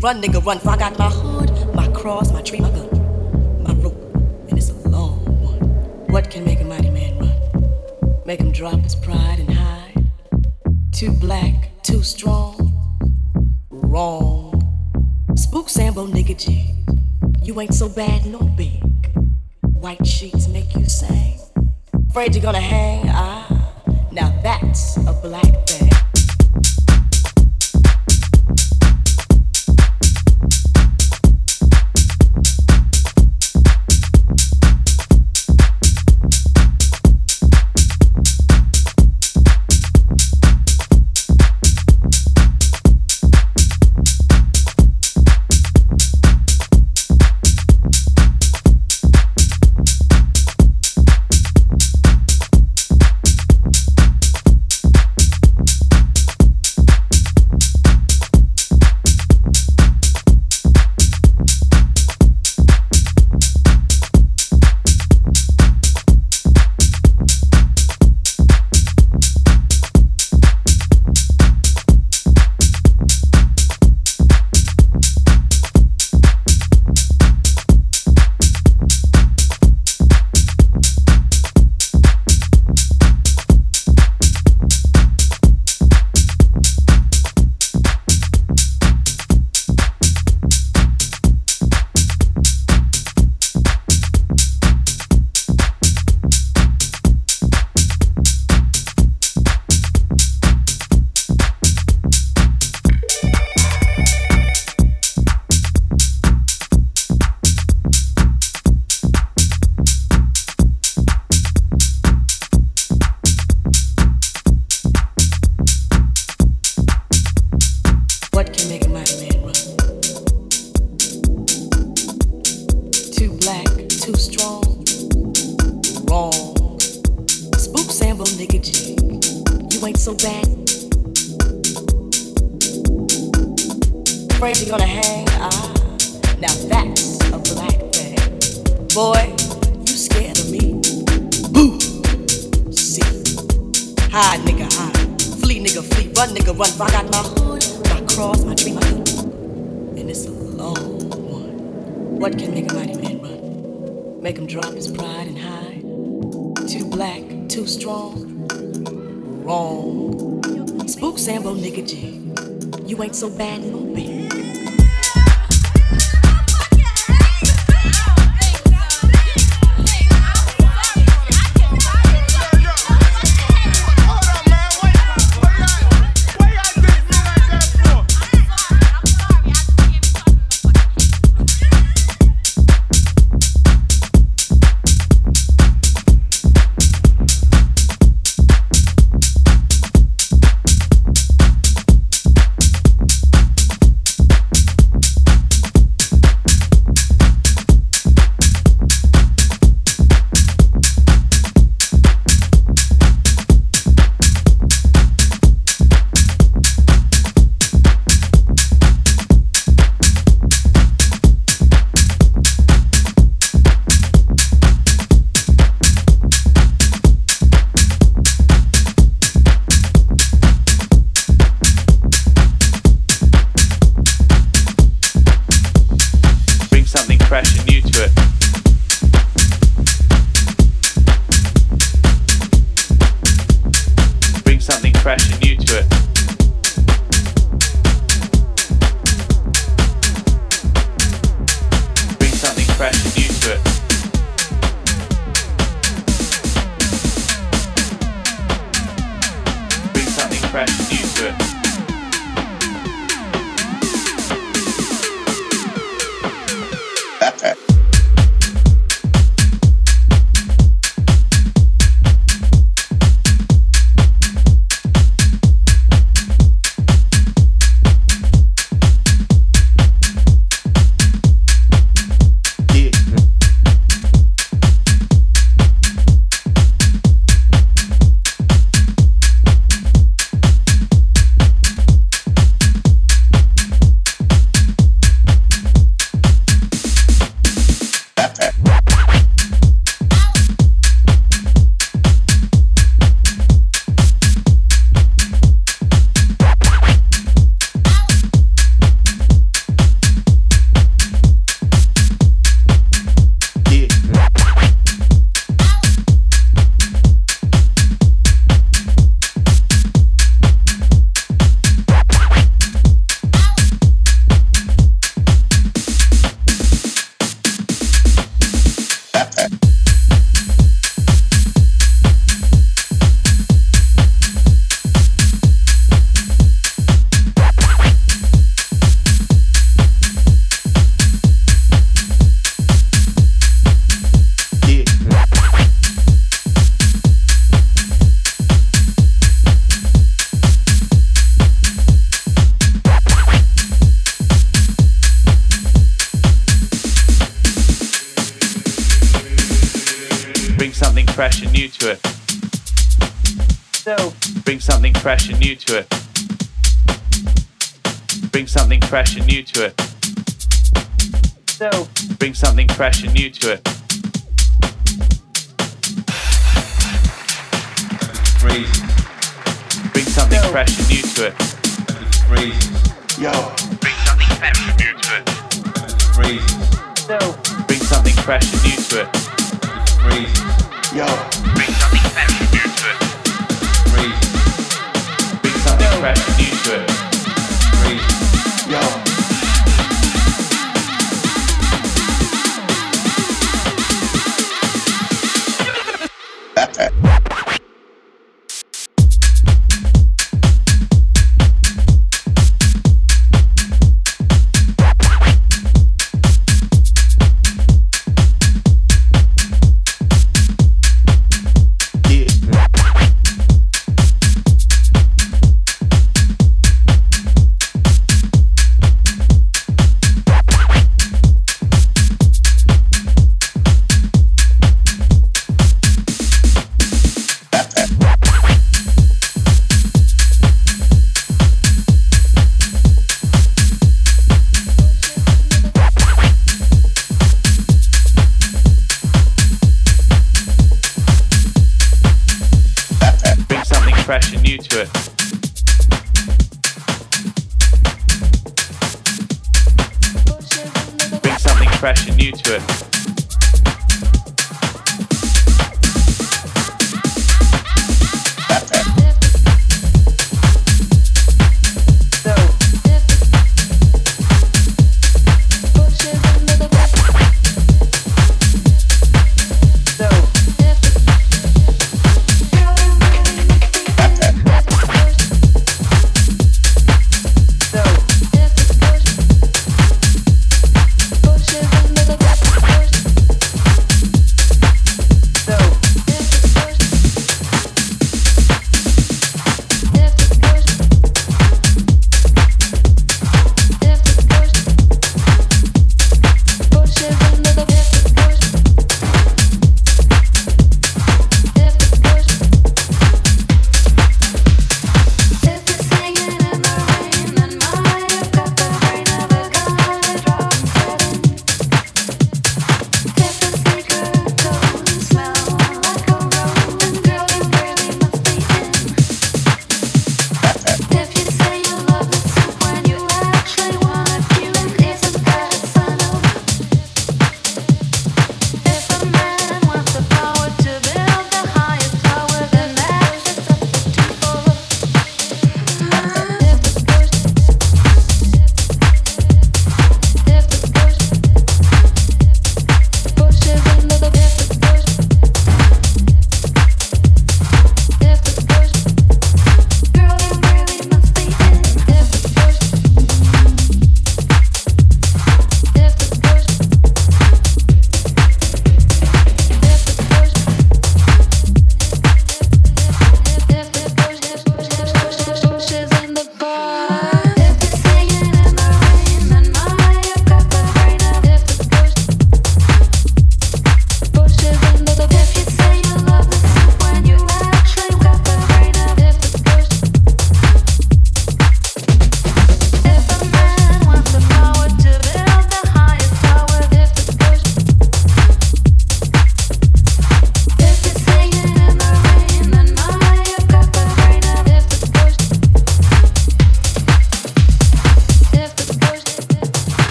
Run, nigga, run. For I got my hood, my cross, my tree, my gun, my rope, and it's a long one. What can make a mighty man run? Make him drop his pride and hide. Too black, too strong, wrong. Spook Sambo, nigga G. You ain't so bad nor big. White sheets make you sing. Afraid you're gonna hang? Ah, now that's a black thing. Fresh and new to it. Bring something fresh and new to it. So. Bring something fresh and new to it. Bring something fresh and new to it. Yo. Bring something fresh and new to it. So. Bring something fresh and new to it. Yo. And new to it. Yo. Fresh and new to it. Bring something fresh and new to it.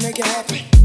Make it happen.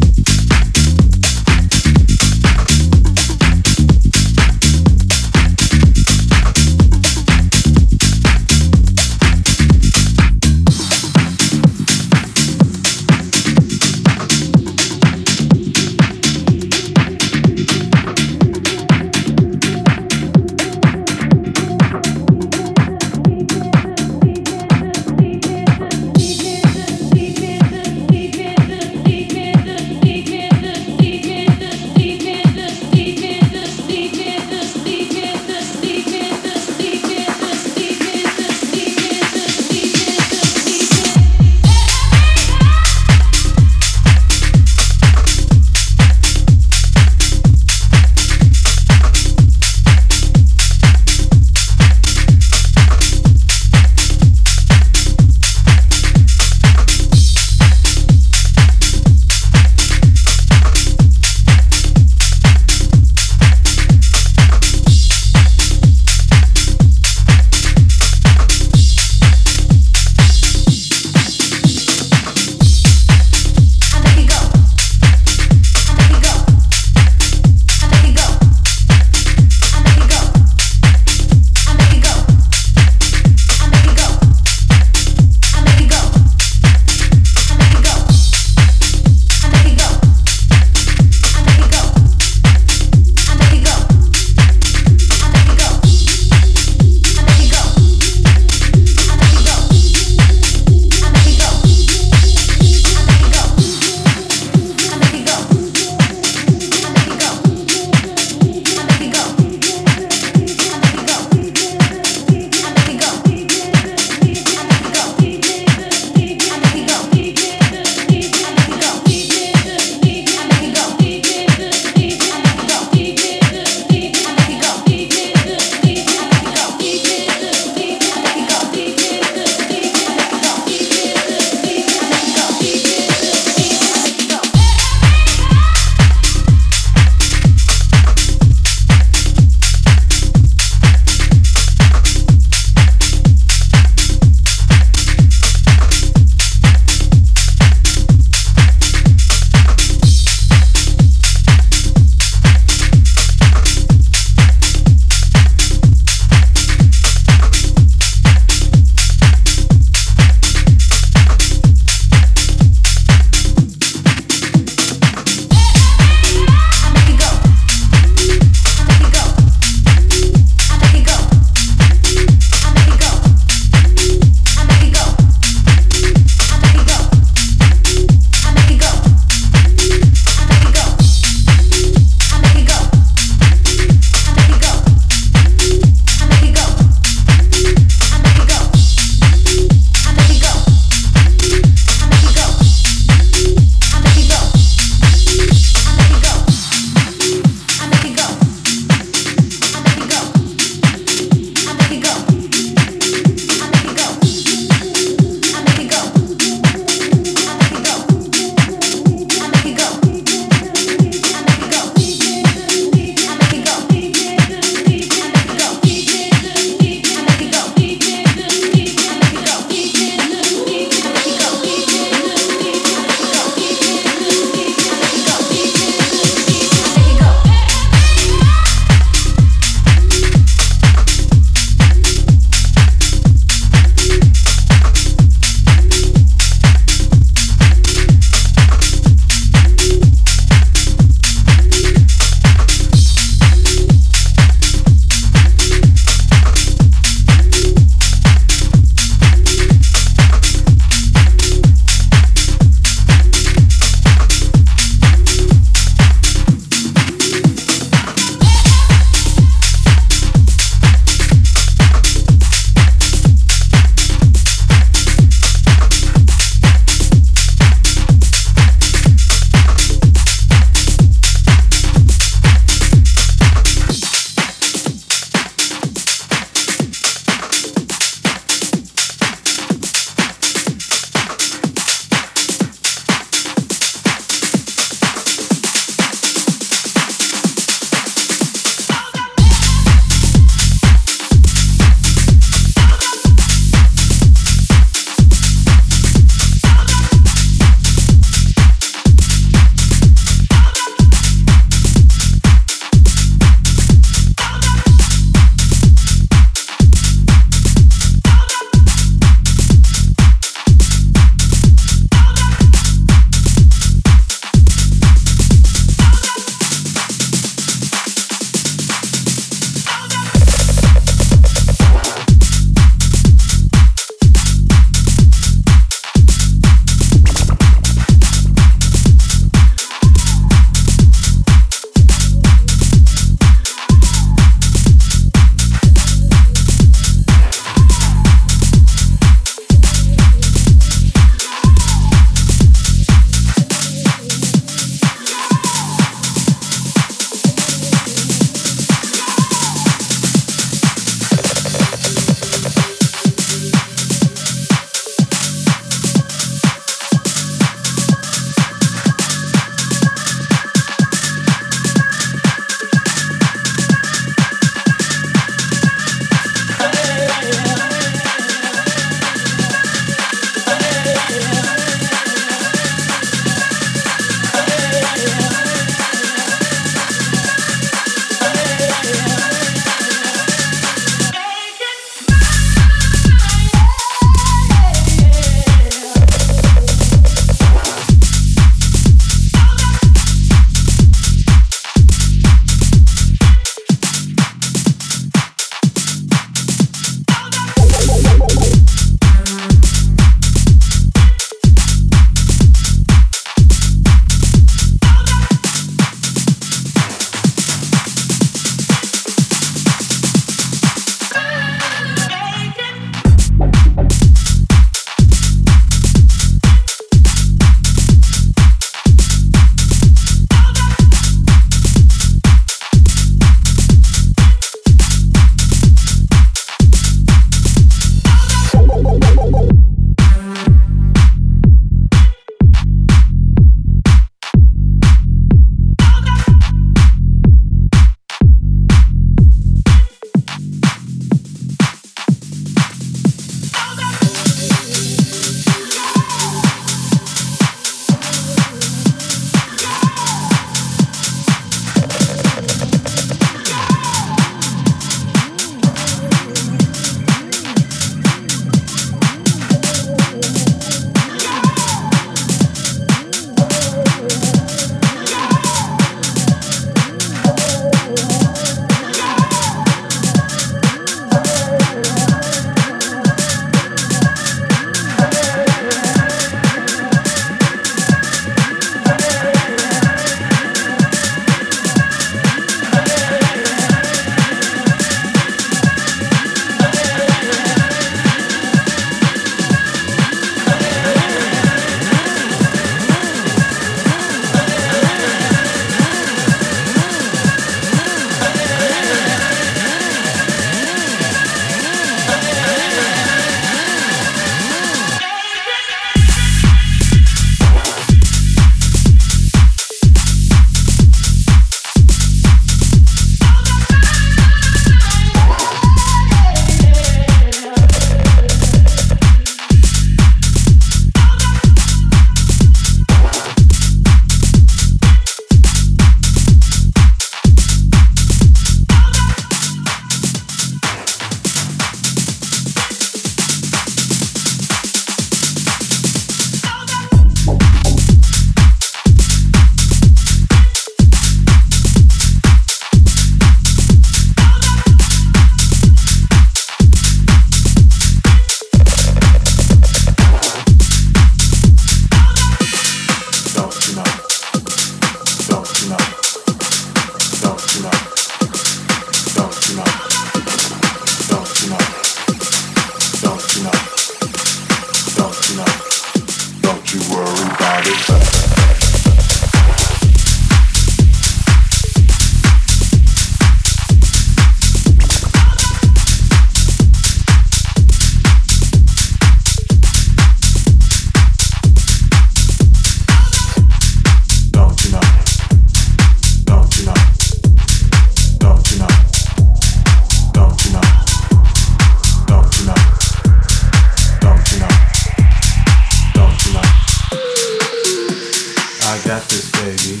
I got this baby.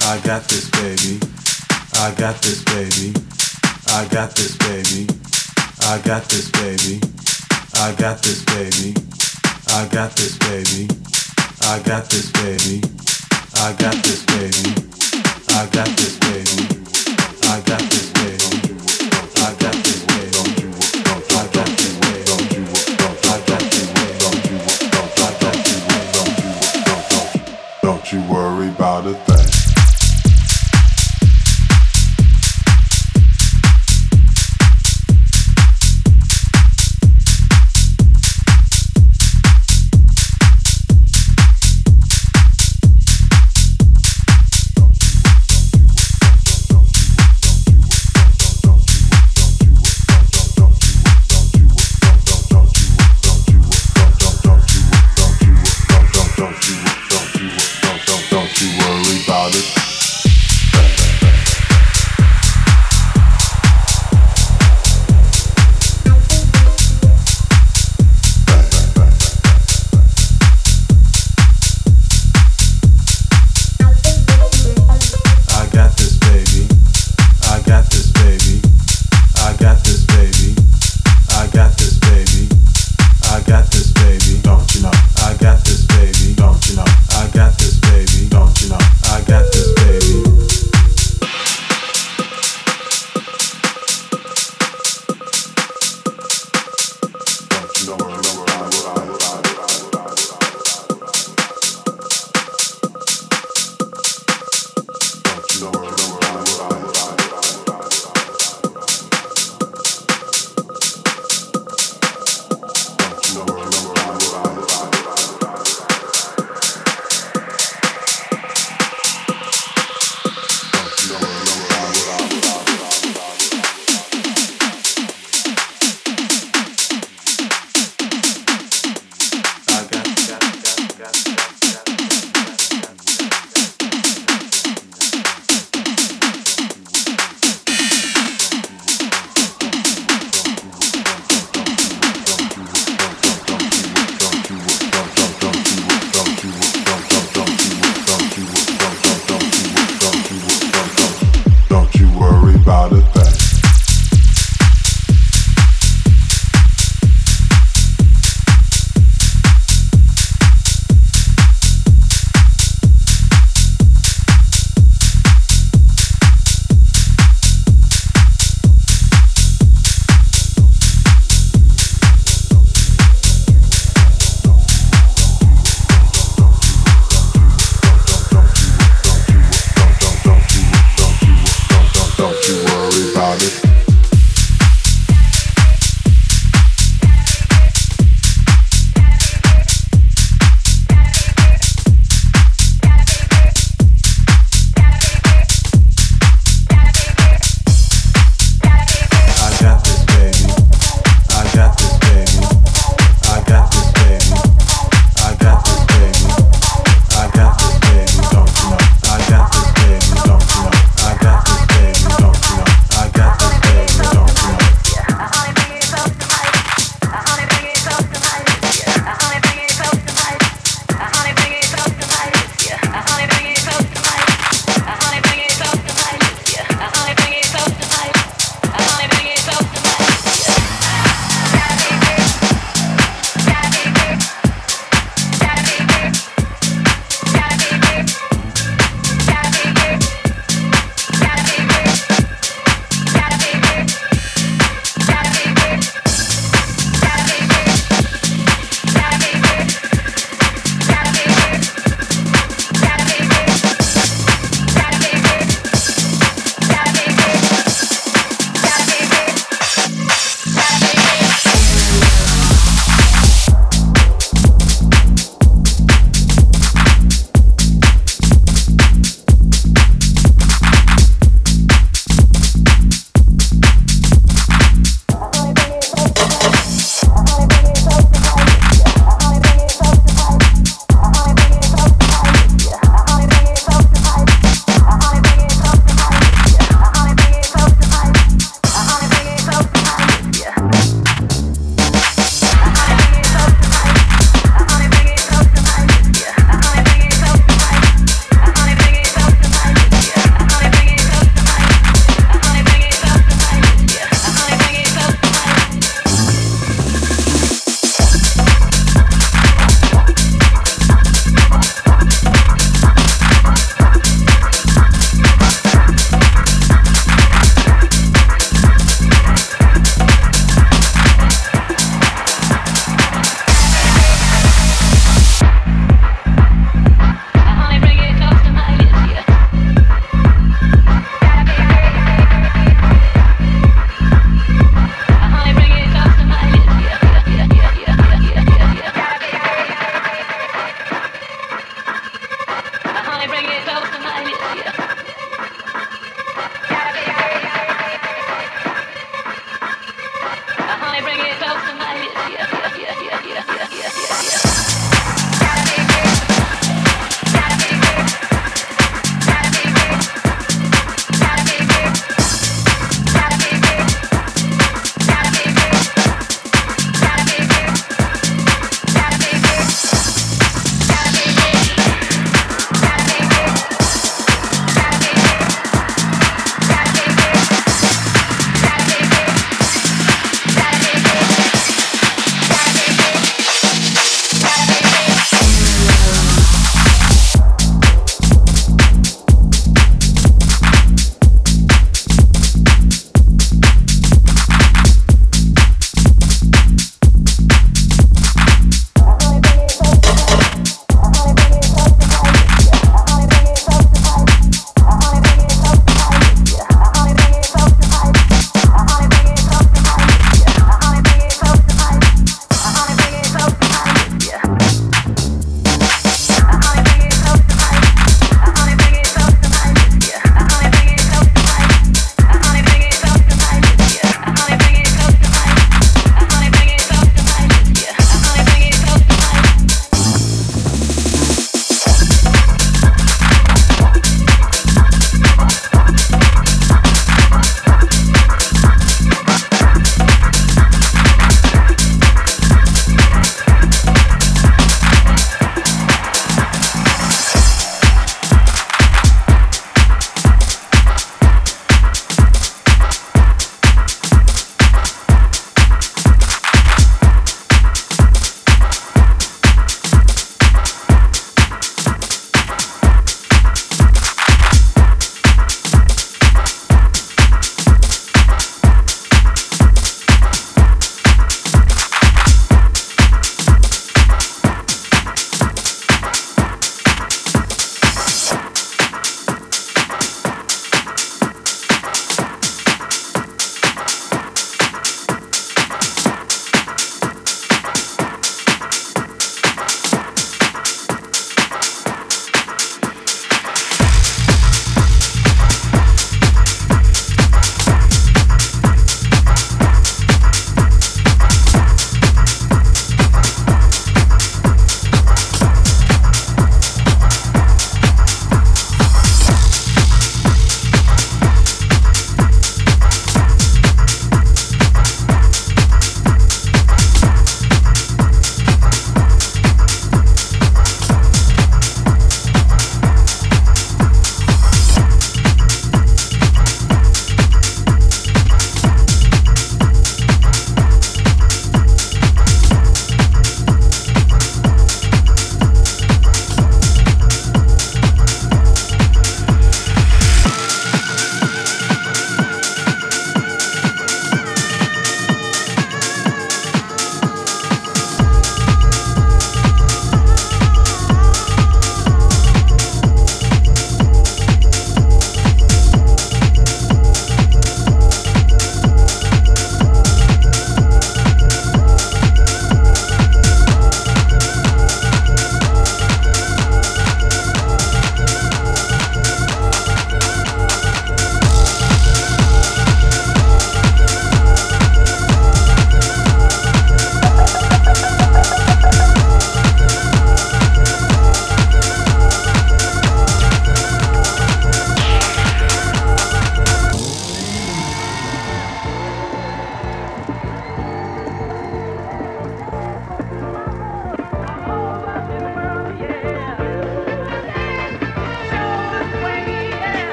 I got this baby. I got this baby. I got this baby. I got this baby. I got this baby. I got this baby. I got this baby. I got this baby. I got this baby. I got this baby. about a thing.